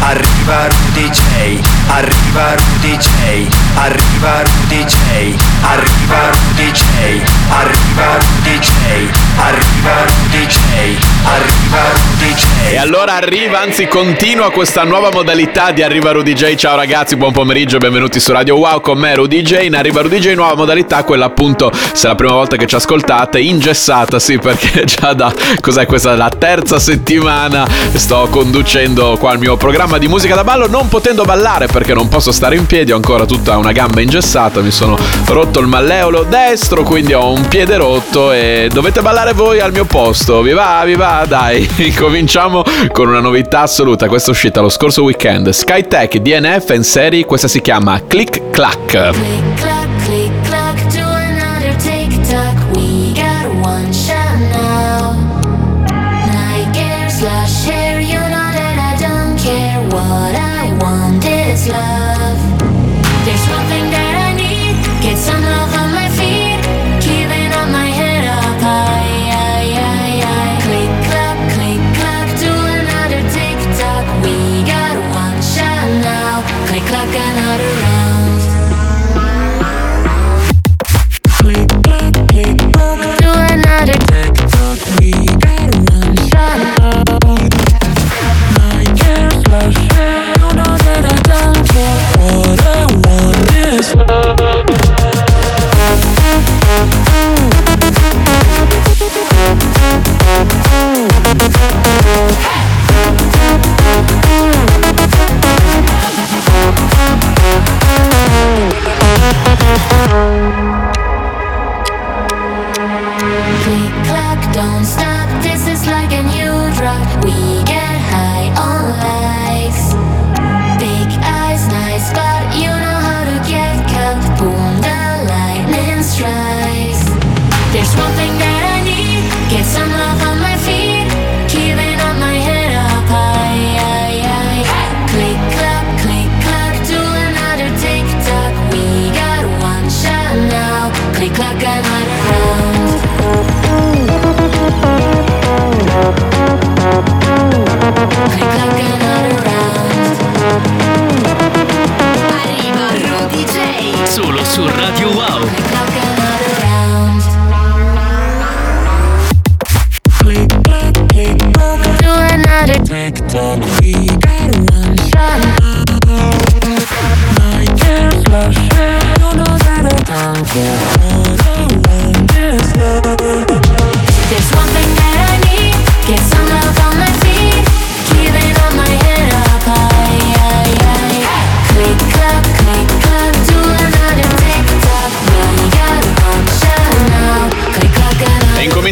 arriva Rudy J, arriva Rudy J, arriva Rudy J, arriva Rudy J, arriva Rudy J, arriva Rudy J, arriva Rudy J. E allora arriva, anzi continua questa nuova modalità di Arriva Rudy J. Ciao ragazzi, buon pomeriggio, benvenuti su Radio Wow con me Rudy J. In Arriva Rudy J nuova modalità, quella appunto, se è la prima volta che ci ascoltate, ingessata, sì, perché già da cos'è questa la terza settimana sto conducendo qua il mio programma di musica da ballo non potendo ballare perché non posso stare in piedi, ho ancora tutta una gamba ingessata, mi sono rotto il malleolo destro, quindi ho un piede rotto e dovete ballare voi al mio posto. Vi va, vi va, dai. Cominciamo con una novità assoluta, questa è uscita lo scorso weekend. Skytech DNF in serie, questa si chiama Click Clack.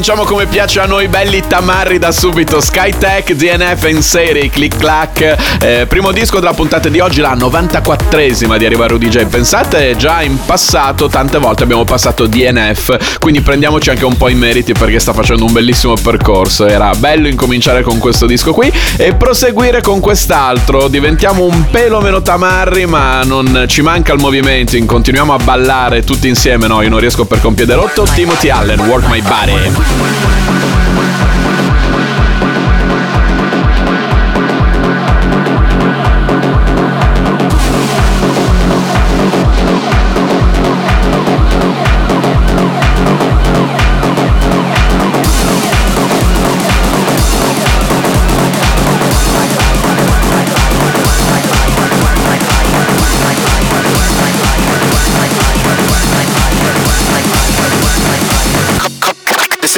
Another incominciamo come piace a noi belli tamarri da subito. Skytech, DNF in serie, click clack. Eh, Primo disco della puntata di oggi, la 94esima di Arriva Rudy J. Pensate già in passato tante volte abbiamo passato DNF Quindi prendiamoci anche un po' i meriti perché sta facendo un bellissimo percorso. Era bello incominciare con questo disco qui e proseguire con quest'altro. Diventiamo un pelo meno tamarri ma non ci manca il movimento. Continuiamo a ballare tutti insieme, no io non riesco per con piede rotto. Timothy Allen, Work My Body one, one, one, one.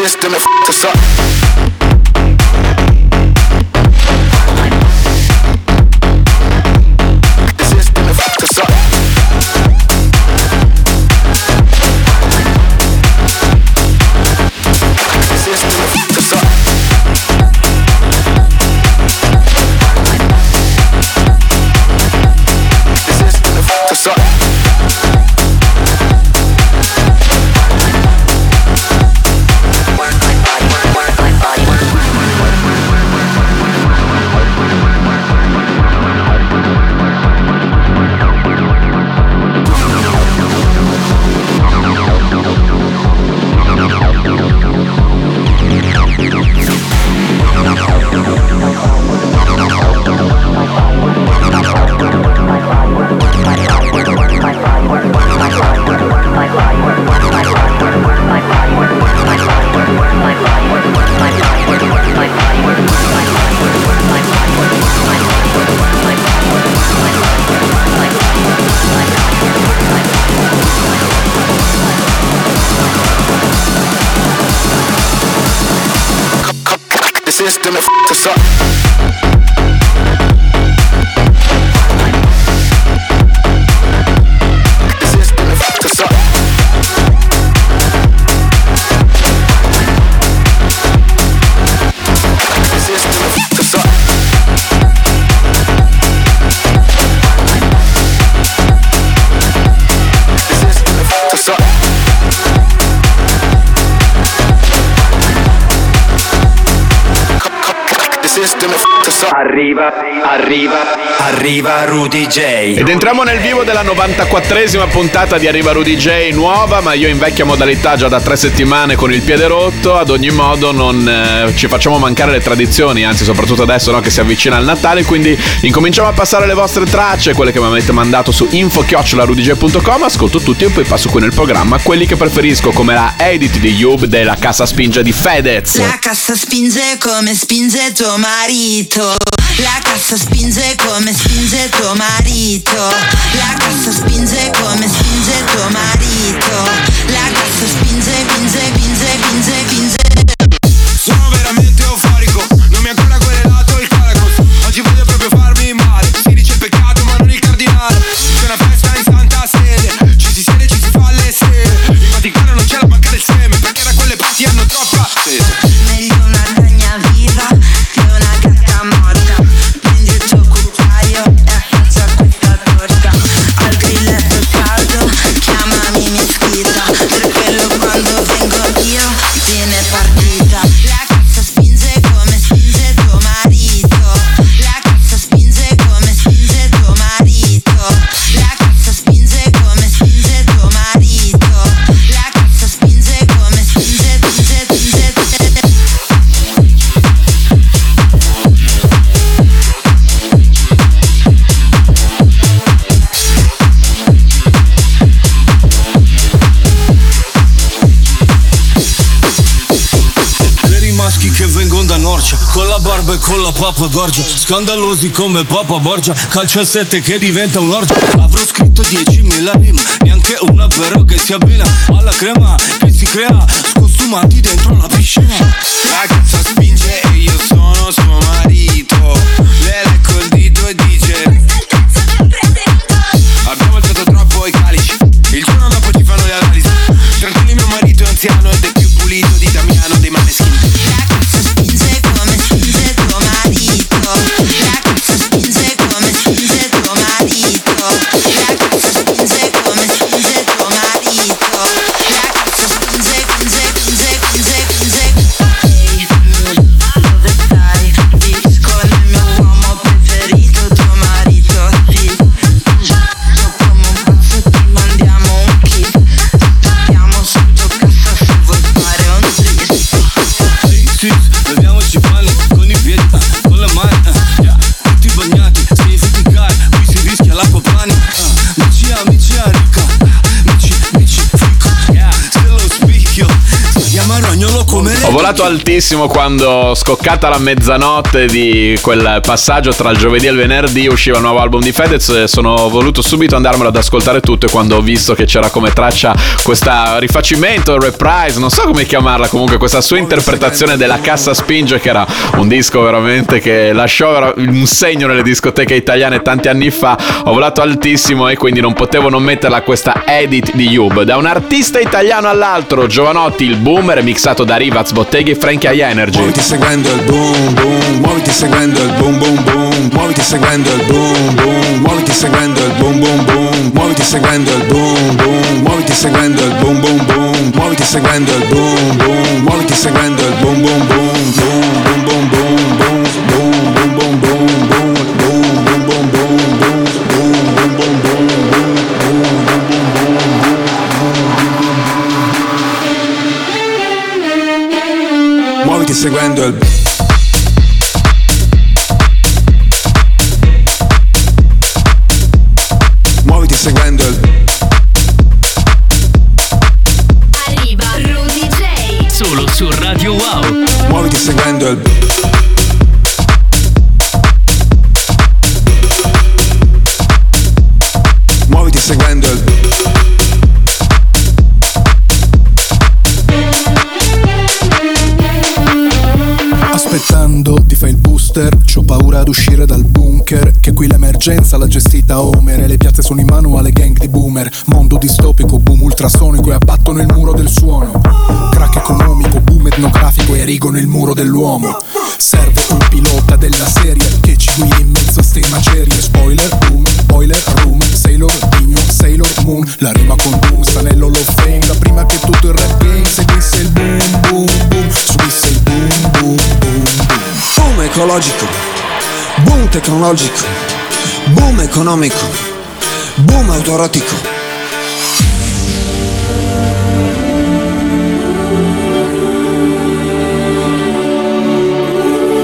System it f***ed us up. Arriva, arriva, arriva Rudy J. Ed entriamo nel vivo della 94esima puntata di Arriva Rudy J nuova, ma io in vecchia modalità già da tre settimane con il piede rotto. Ad ogni modo non eh, ci facciamo mancare le tradizioni, anzi soprattutto adesso no, che si avvicina il Natale, quindi incominciamo a passare le vostre tracce, quelle che mi avete mandato su info-rudyj.com, ascolto tutti e poi passo qui nel programma quelli che preferisco come la edit di Yub della Cassa Spinge di Fedez. La cassa spinge come spinge tuo marito. La cassa spinge come spinge tuo marito. La cassa spinge come spinge tuo marito. La cassa spinge, spinge, spinge, spinge, spinge. Con la papa d'orgia Scandalosi come Papa Borgia Calcio a sette che diventa un'orgia Avrò scritto 10.000 rime Neanche una però che si abbina Alla crema che si crea Scostumati dentro la piscina. La spinge e io sono suo marito volato altissimo quando, scoccata la mezzanotte di quel passaggio tra il giovedì e il venerdì, usciva il nuovo album di Fedez sono voluto subito andarmelo ad ascoltare tutto e quando ho visto che c'era come traccia questa rifacimento, reprise, non so come chiamarla, comunque questa sua interpretazione della Cassa Spinge che era un disco veramente che lasciò un segno nelle discoteche italiane tanti anni fa, ho volato altissimo e quindi non potevo non metterla questa edit di Yub. Da un artista italiano all'altro, Giovanotti, il boomer, mixato da Rivaz, Botteghi e Frankie High Energy. Muoviti seguendo il boom boom, muoviti seguendo il boom boom boom, muoviti seguendo il boom boom, muoviti seguendo il boom boom boom, muoviti seguendo il boom boom, muoviti seguendo il boom boom boom, muoviti seguendo il boom boom, muoviti seguendo il boom, boom boom boom boom seguendo il Muoviti ad uscire dal bunker. Che qui l'emergenza l'ha gestita Homer. E le piazze sono in mano alle gang di boomer. Mondo distopico, boom ultrasonico. E abbattono il muro del suono. Crack economico, boom etnografico. E erigono il muro dell'uomo. Serve un pilota della serie che ci guidi in mezzo a ste macerie. Spoiler, boom, boiler, room. Sailor, Digno, Sailor Moon. La rima con boom sta nell'Hall. Da prima che tutto il rap game seguisse il boom, boom, boom. Subisse il boom, boom, boom, boom. Boom ecologico, boom tecnologico, boom economico, boom autorotico.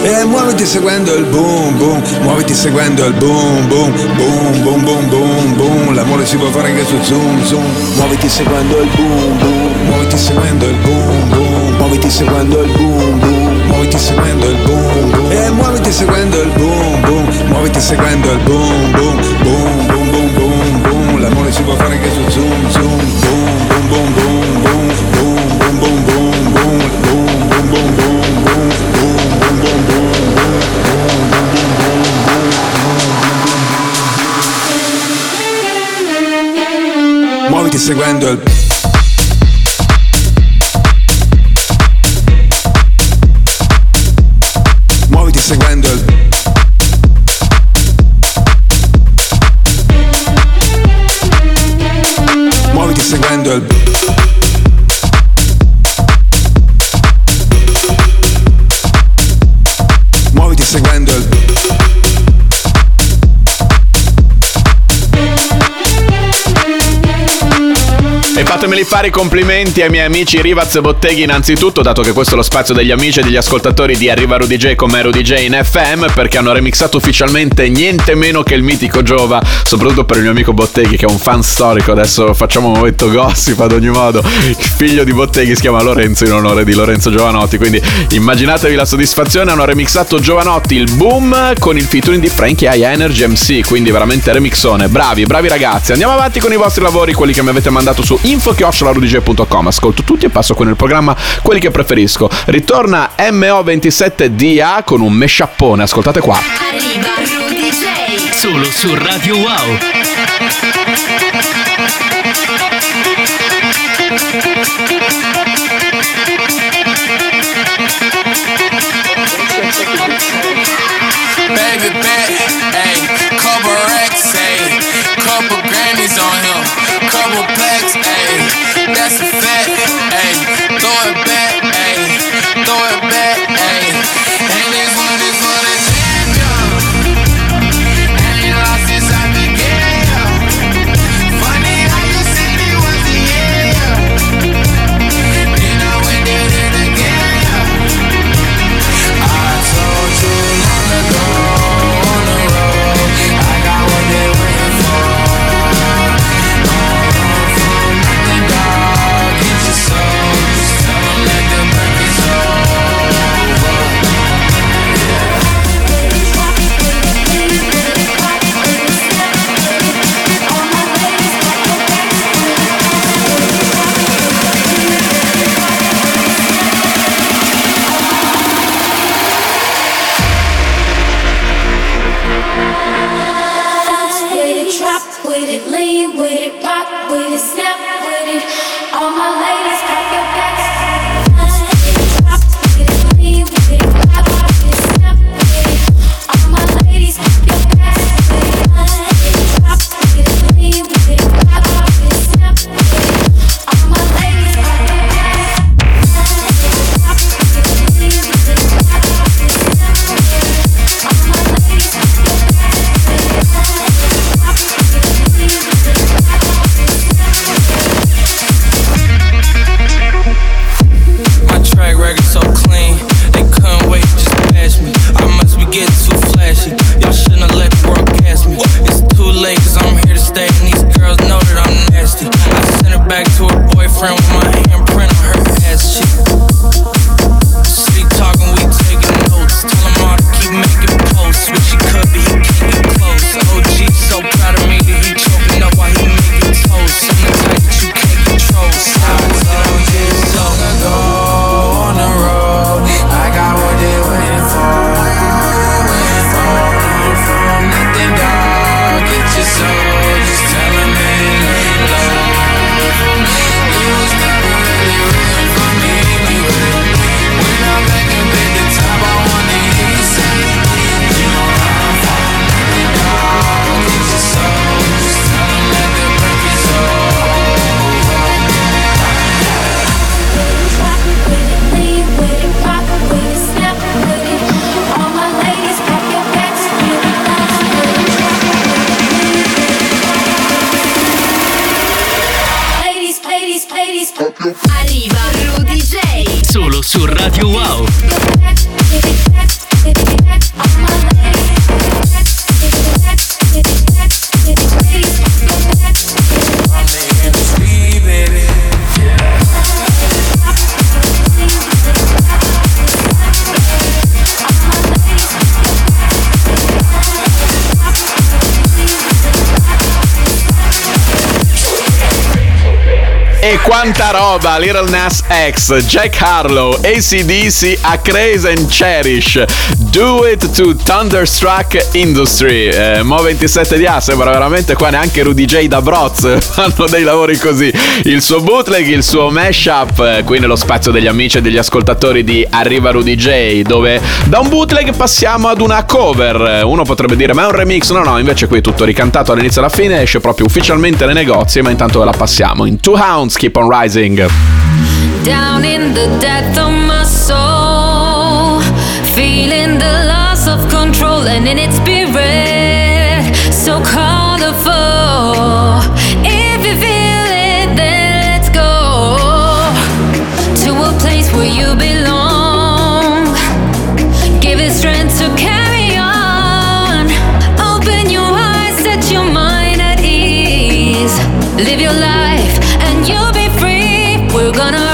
E muoviti seguendo il boom boom, muoviti seguendo il boom boom, boom boom boom boom boom, l'amore si può fare anche su zoom zoom, muoviti seguendo il boom boom, muoviti seguendo il boom boom, muoviti seguendo il boom boom, muoviti seguendo il boom boom, e muoviti seguendo il boom boom, muoviti seguendo il boom boom, boom boom boom boom boom, l'amore si può fare anche su zoom zoom, boom boom boom boom boom, boom boom boom boom boom, boom boom boom boom boom. Muoviti seguendo il Muoviti fatemeli fare i complimenti ai miei amici Rivaz Botteghi innanzitutto, dato che questo è lo spazio degli amici e degli ascoltatori di Arriva Rudy J come Rudy J in FM, perché hanno remixato ufficialmente niente meno che il mitico Giova, soprattutto per il mio amico Botteghi che è un fan storico, adesso facciamo un momento gossip ad ogni modo, il figlio di Botteghi si chiama Lorenzo in onore di Lorenzo Giovanotti, quindi immaginatevi la soddisfazione, hanno remixato Giovanotti il boom con il featuring di Frankie I Energy MC, quindi veramente remixone, bravi, bravi ragazzi, andiamo avanti con i vostri lavori, quelli che mi avete mandato su info-rudj.com Ascolto tutti e passo con il programma quelli che preferisco. Ritorna MO27DA con un meshappone, ascoltate qua. Arriva Rudy J. Solo su Radio Wow. Baby bet, su Radio Wow. E quanta roba! Little Nas X, Jack Harlow, ACDC, A Craze and Cherish, Do It to Thunderstruck Industry. Eh, Mo 27 di A sembra veramente qua neanche Rudy J da Broz fanno dei lavori così. Il suo bootleg, il suo mashup, eh, qui nello spazio degli amici e degli ascoltatori di Arriva Rudy J, dove da un bootleg passiamo ad una cover. Uno potrebbe dire ma è un remix, no no, invece qui è tutto ricantato all'inizio e alla fine, esce proprio ufficialmente nei negozi, ma intanto ve la passiamo. In Two Hounds, Keep on Rising. down in the depth of my soul, and in its spirit, so colorful. If you feel it, then let's go to a place where you belong. Give it strength to carry on. Open your eyes, set your mind at ease. Live your life, and you'll be free. We're gonna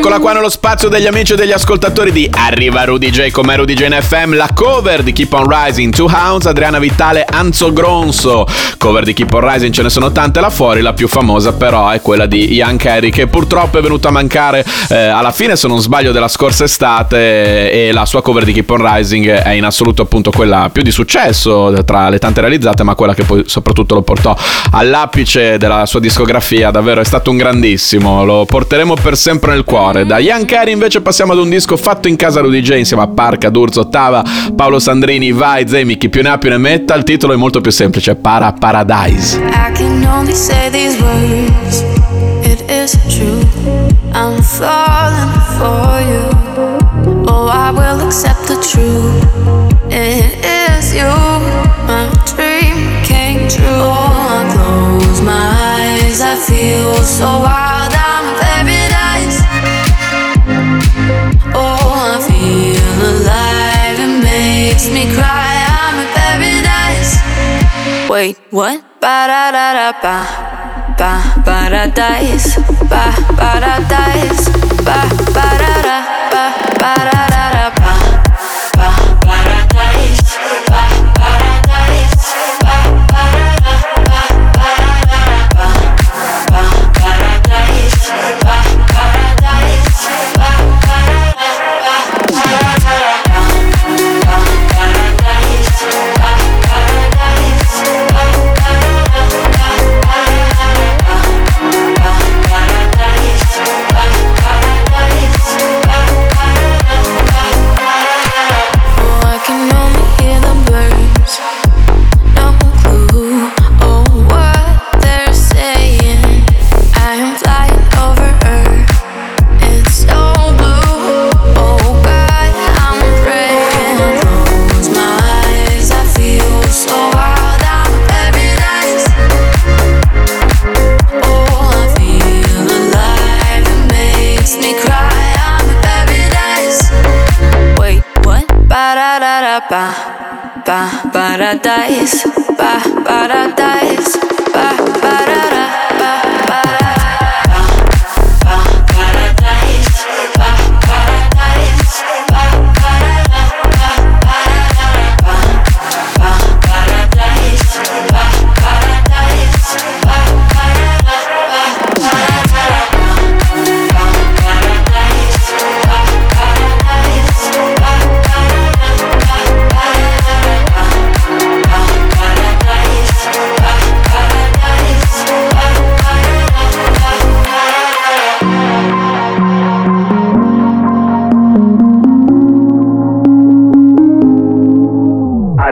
eccola qua nello spazio degli amici e degli ascoltatori di Arriva Rudy J come Rudy J in FM, la cover di Keep on Rising, Two Hounds, Adriana Vitale, Anzo Gronzo. Cover di Keep on Rising ce ne sono tante là fuori, la più famosa però è quella di Ian Carey che purtroppo è venuta a mancare eh, alla fine se non sbaglio della scorsa estate e la sua cover di Keep on Rising è in assoluto appunto quella più di successo tra le tante realizzate ma quella che poi soprattutto lo portò all'apice della sua discografia, davvero è stato un grandissimo, lo porteremo per sempre nel cuore. Da Ian Carey invece passiamo ad un disco fatto in casa Rudy J insieme a Parca, D'Urso, Ottava, Paolo Sandrini, Vai, Zemi, chi più ne ha più ne metta. Il titolo è molto più semplice, Para Paradise. I can only say these words. It is true. I'm falling for you. Oh, I will accept the truth. It is you. My dream came true. Oh, I close my eyes. I feel so wild. I'm me cry. I'm a paradise. Wait, what? Ba da da da ba. Ba paradise. Ba paradise. Ba ba da da ba ba da. paradise.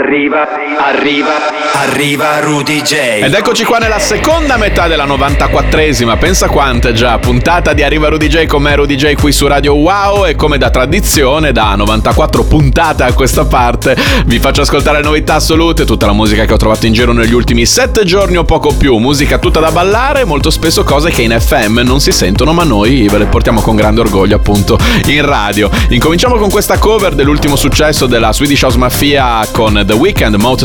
arriba Arriva, arriva Rudy J. Ed eccoci qua nella seconda metà della 94esima, pensa quante già, puntata di Arriva Rudy J con me Rudy J qui su Radio Wow e come da tradizione da 94 puntate a questa parte vi faccio ascoltare le novità assolute, tutta la musica che ho trovato in giro negli ultimi 7 giorni o poco più, musica tutta da ballare, molto spesso cose che in FM non si sentono ma noi ve le portiamo con grande orgoglio appunto in radio. Incominciamo con questa cover dell'ultimo successo della Swedish House Mafia con The Weeknd Mouth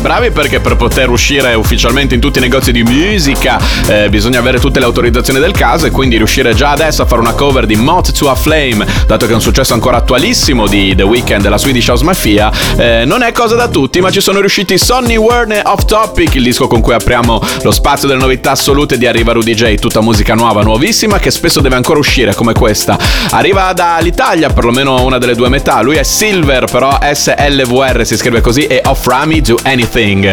bravi, perché per poter uscire ufficialmente in tutti i negozi di musica eh, bisogna avere tutte le autorizzazioni del caso e quindi riuscire già adesso a fare una cover di Moth to a Flame, dato che è un successo ancora attualissimo di The Weeknd e la Swedish House Mafia, eh, non è cosa da tutti, ma ci sono riusciti Sonny Warner Off Topic, il disco con cui apriamo lo spazio delle novità assolute di Arriva Rudy J, tutta musica nuova, nuovissima, che spesso deve ancora uscire come questa. Arriva dall'Italia, perlomeno una delle due metà, lui è Silver, però SLVR si scrive così e Off Rami Do Anything. anything.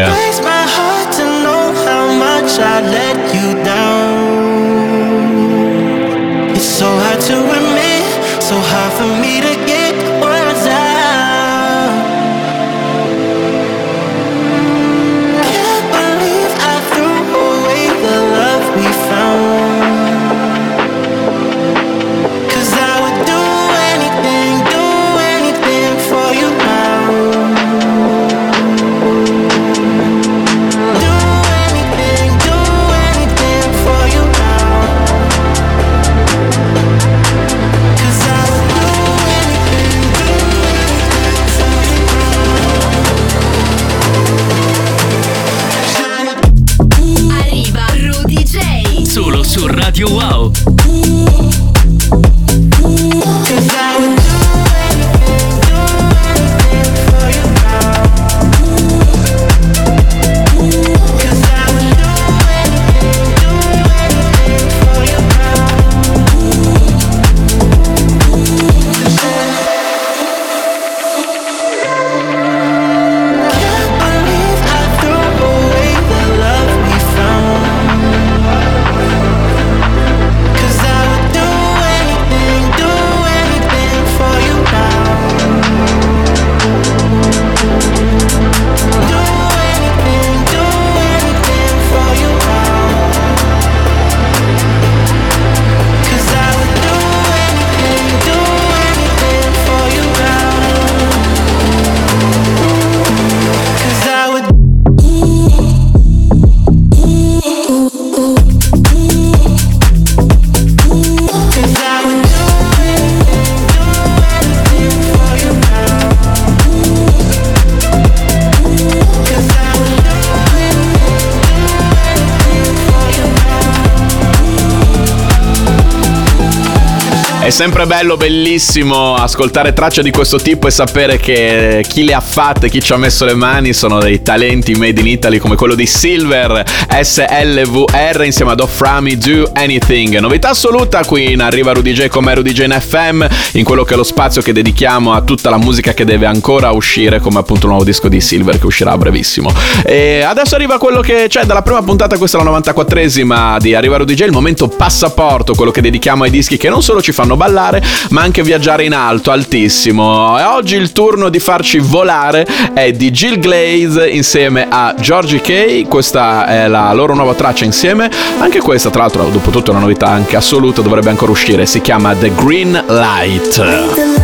Sempre bello, bellissimo ascoltare tracce di questo tipo e sapere che chi le ha fatte, chi ci ha messo le mani sono dei talenti made in Italy come quello di Silver SLVR insieme ad Offrami Do Anything. Novità assoluta qui in Arriva Rudy J come Rudy J in FM, in quello che è lo spazio che dedichiamo a tutta la musica che deve ancora uscire, come appunto il nuovo disco di Silver che uscirà a brevissimo. E adesso arriva quello che c'è dalla prima puntata, questa è la 94esima di Arriva Rudy J, il momento passaporto, quello che dedichiamo ai dischi che non solo ci fanno ballare, ma anche viaggiare in alto, altissimo. E oggi il turno di farci volare è di Jill Glaze insieme a Georgie K. Questa è la loro nuova traccia insieme. Anche questa, tra l'altro, dopo tutto è una novità anche assoluta, dovrebbe ancora uscire. Si chiama The Green Light.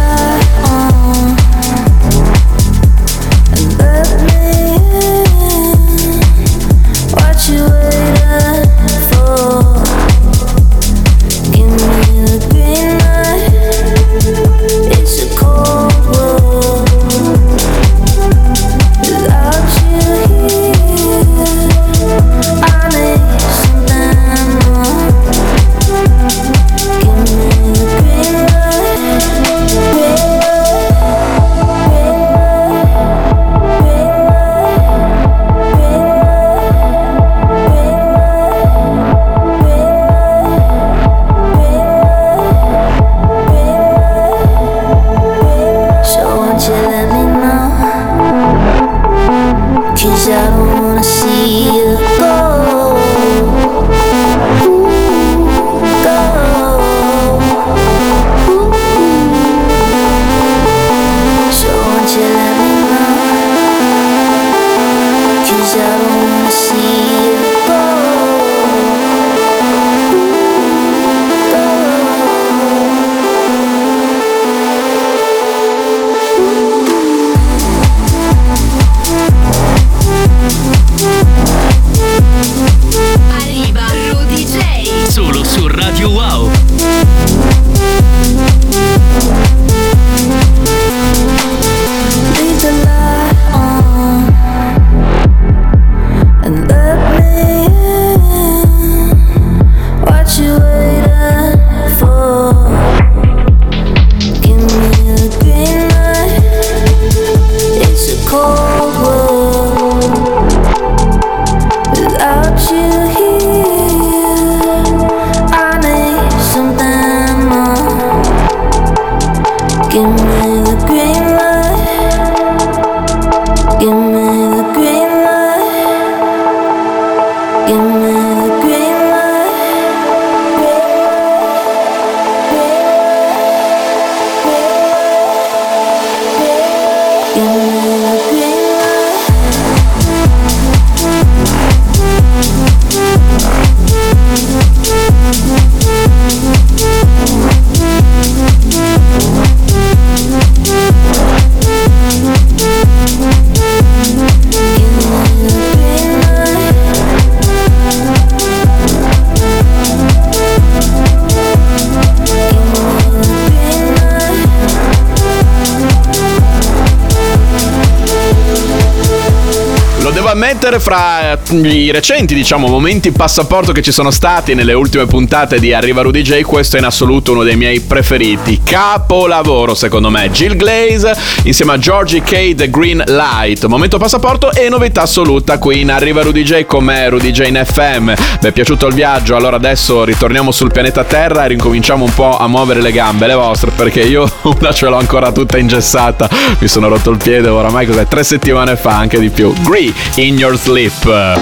I recenti, diciamo, momenti passaporto che ci sono stati nelle ultime puntate di Arriva Rudy J, questo è in assoluto uno dei miei preferiti. Capolavoro, secondo me. Jill Glaze insieme a Georgie K. The Green Light. Momento passaporto e novità assoluta qui in Arriva Rudy J con me, Rudy J in FM. Vi è piaciuto il viaggio? Allora adesso ritorniamo sul pianeta Terra e ricominciamo un po' a muovere le gambe, le vostre, perché io una ce l'ho ancora tutta ingessata. Mi sono rotto il piede oramai cos'è? Tre settimane fa, anche di più. Gree in your sleep.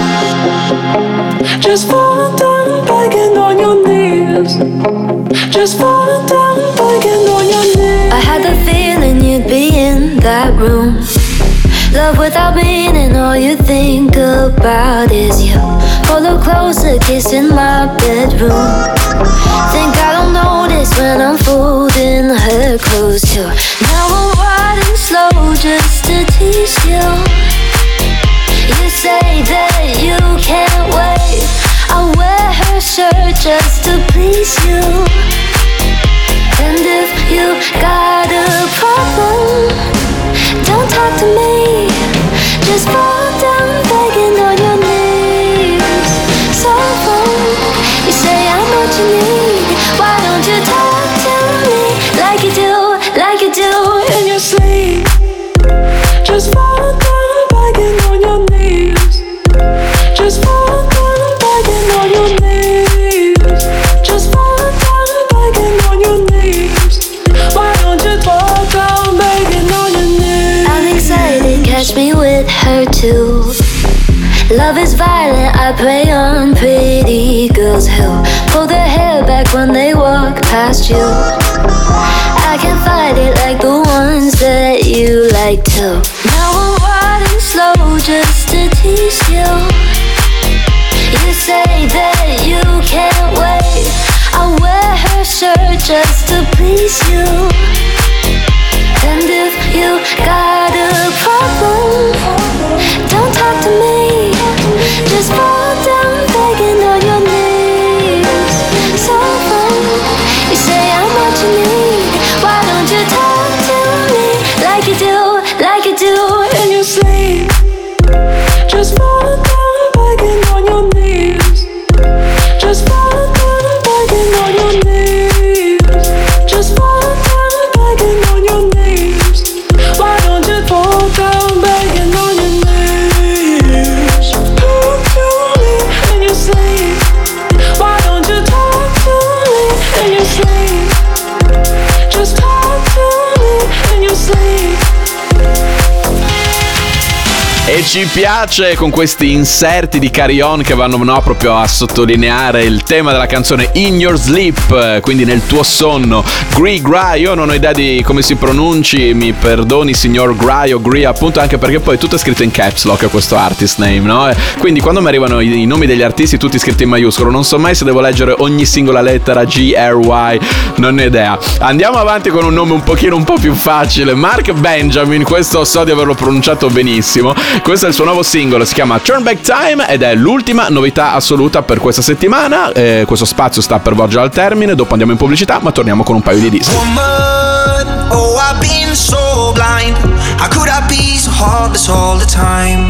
Just falling down, begging on your knees. Just falling down, begging on your knees. I had the feeling you'd be in that room. Love without meaning, all you think about is you. Her closer, kiss in my bedroom. Think I don't notice when I'm folding her clothes too. Now I'm riding slow just to tease you. You say that you can't wait. I wear her shirt just to please you. And if you got a problem, don't talk to me. Just fall catch me with her too. Love is violent, I prey on pretty girls who pull their hair back when they walk past you. I can fight it like the ones that you like to. Now I'm riding slow just to tease you. You say that you can't wait. I wear her shirt just to please you. Ci piace con questi inserti di Carry On che vanno no, proprio a sottolineare il tema della canzone In Your Sleep, quindi nel tuo sonno. Gree Gry, io non ho idea di come si pronunci, mi perdoni signor Gry o Gree, appunto anche perché poi tutto è scritto in caps lock questo artist name, no? E Quindi quando mi arrivano i, i nomi degli artisti tutti scritti in maiuscolo, non so mai se devo leggere ogni singola lettera G, R, Y, non ne ho idea. Andiamo avanti con un nome un pochino un po' più facile, Mark Benjamin, questo so di averlo pronunciato benissimo. Questo è il suo nuovo singolo, si chiama Turn Back Time ed è l'ultima novità assoluta per questa settimana. Eh, questo spazio sta per volgere al termine, dopo andiamo in pubblicità, ma torniamo con un paio di dischi. Woman, oh, I've been so blind. How could I be so heartless all the time?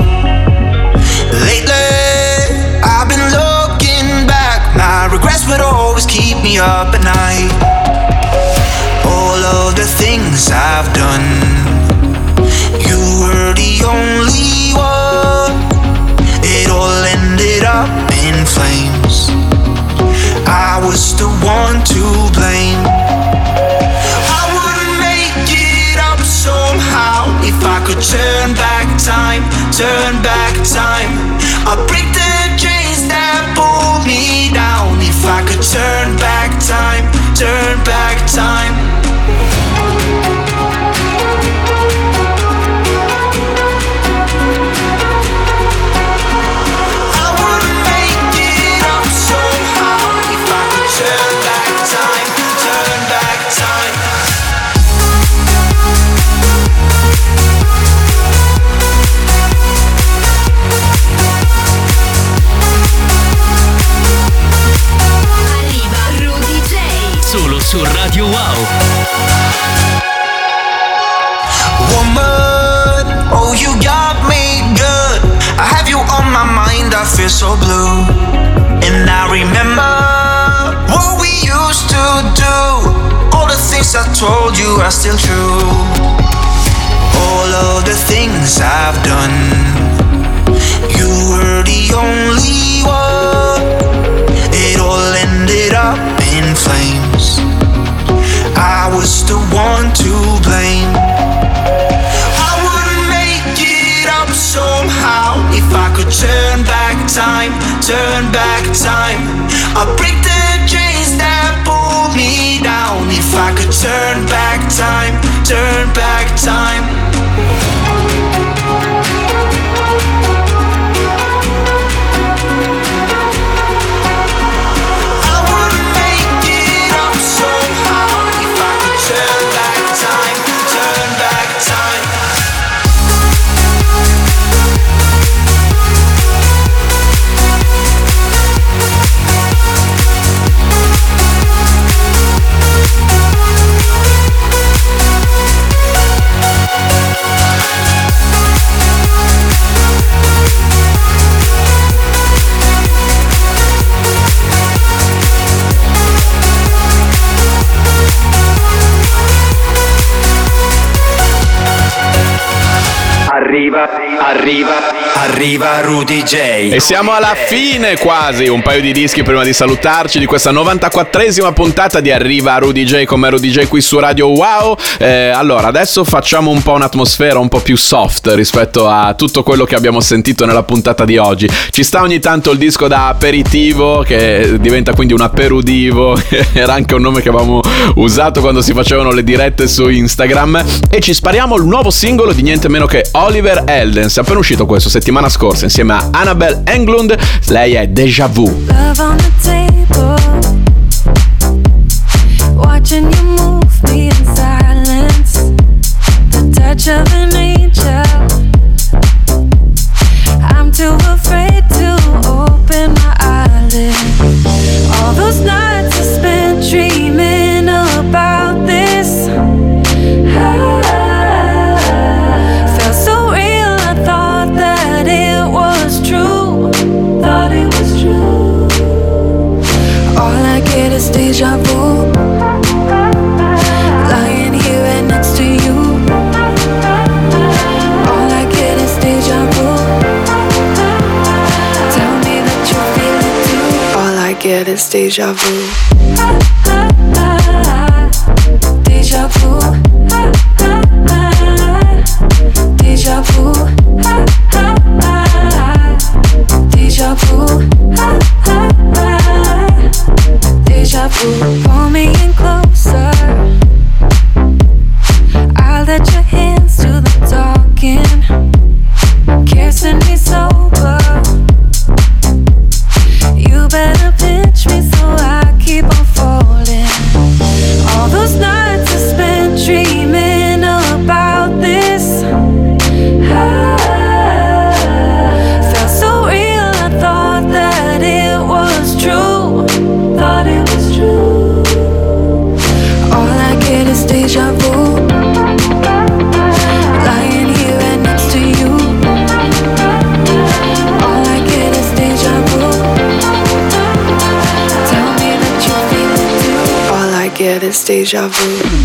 Lately, I've been looking back. My regrets would always keep me up at night. All of the things I've done, you were the only one. It all ended up in flames. I was the one to blame. I would make it up somehow if I could turn back time, turn back time. I'd break the chains that pulled me down if I could turn back time, turn back time. Are still true. All of the things I've done, you were the only one. It all ended up in flames. I was the one to blame. I would make it up somehow if I could turn back time, turn back time. I'll break turn back time, turn back time. Arriva Rudy J. E siamo alla fine quasi, un paio di dischi prima di salutarci di questa 94esima puntata di Arriva Rudy J come Rudy J qui su Radio Wow. Eh, allora, adesso facciamo un po' un'atmosfera un po' più soft rispetto a tutto quello che abbiamo sentito nella puntata di oggi. Ci sta ogni tanto il disco da aperitivo che diventa quindi un aperudivo, era anche un nome che avevamo usato quando si facevano le dirette su Instagram e ci spariamo il nuovo singolo di niente meno che Oliver Eldens, è appena uscito questo settimana scorsa insieme a Annabelle Englund, lei è Deja Vu. Watching you move in silence. The touch of an. I'm too afraid to open my eyelids. All those nights I spent dreaming All I get is deja vu. Deja vu. Deja vu. Deja vu. Deja vu. In closer. Deja vu.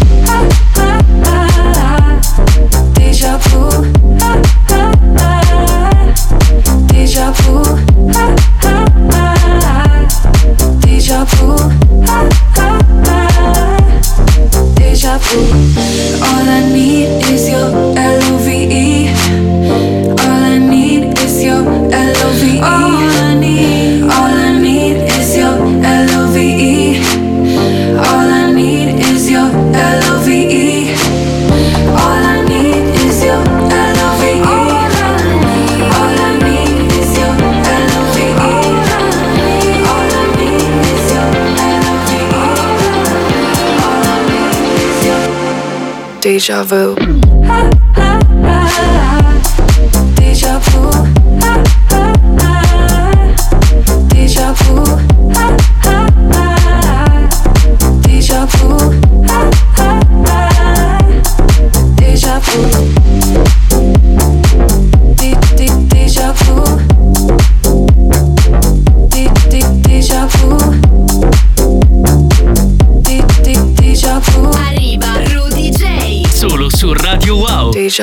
Deja vu.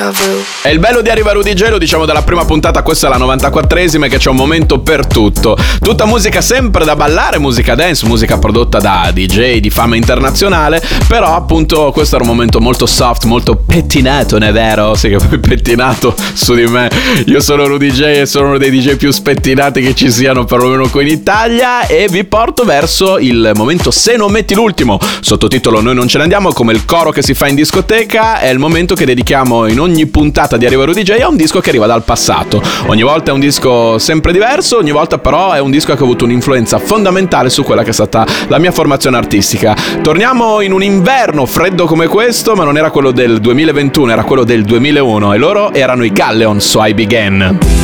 Deja vu. Il bello di Arriva Rudy lo diciamo dalla prima puntata, questa è la 94esima, è che c'è un momento per tutto. Tutta musica sempre da ballare, musica dance, musica prodotta da DJ di fama internazionale, però appunto questo era un momento molto soft, molto pettinato, non è vero? Sì che poi pettinato su di me. Io sono Rudy J e sono uno dei DJ più spettinati che ci siano perlomeno qui in Italia e vi porto verso il momento Se non metti l'ultimo, sottotitolo Noi non ce ne andiamo, come il coro che si fa in discoteca, è il momento che dedichiamo in ogni puntata di Arriva Rudy J a un disco che arriva dal passato. Ogni volta è un disco sempre diverso, ogni volta però è un disco che ha avuto un'influenza fondamentale su quella che è stata la mia formazione artistica. Torniamo in un inverno freddo come questo, ma non era quello del 2021, era quello del 2001 e loro erano i Galleon, So I Began.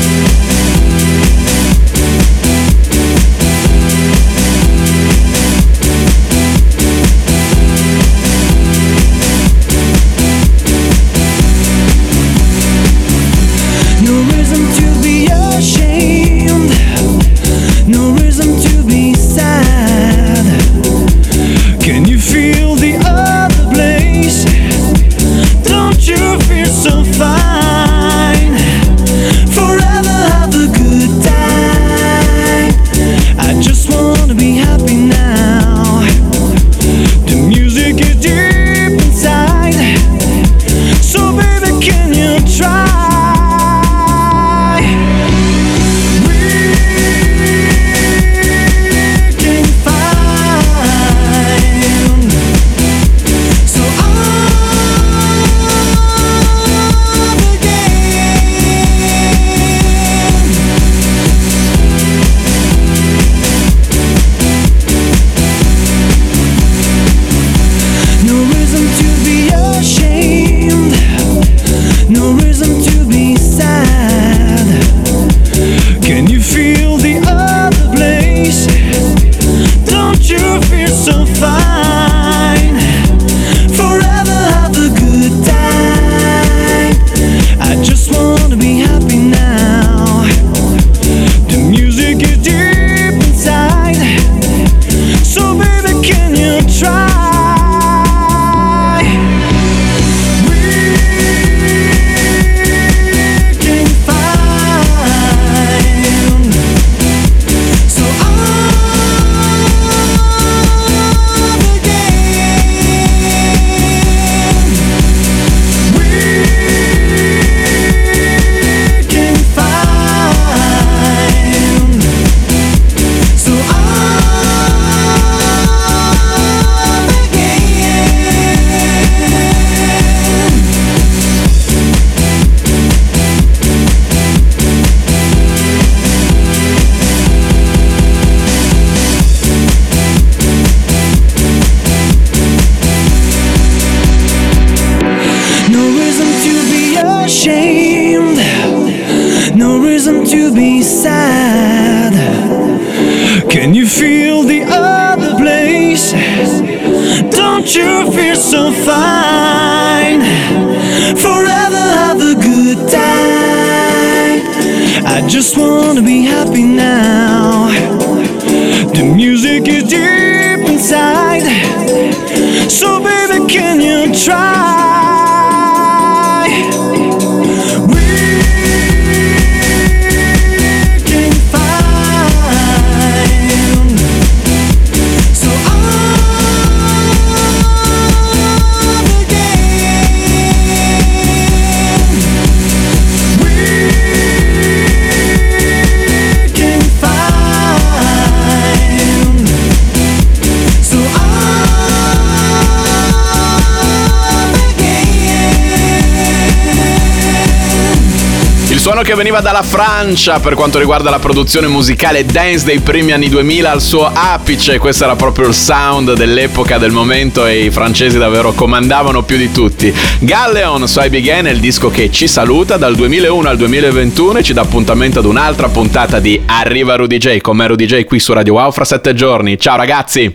just want suono che veniva dalla Francia per quanto riguarda la produzione musicale dance dei primi anni 2000 al suo apice, questo era proprio il sound dell'epoca, del momento e i francesi davvero comandavano più di tutti. Galleon, So I Began è il disco che ci saluta dal 2001 al 2021 e ci dà appuntamento ad un'altra puntata di Arriva Rudy J con me Rudy J qui su Radio Wow fra sette giorni. Ciao ragazzi!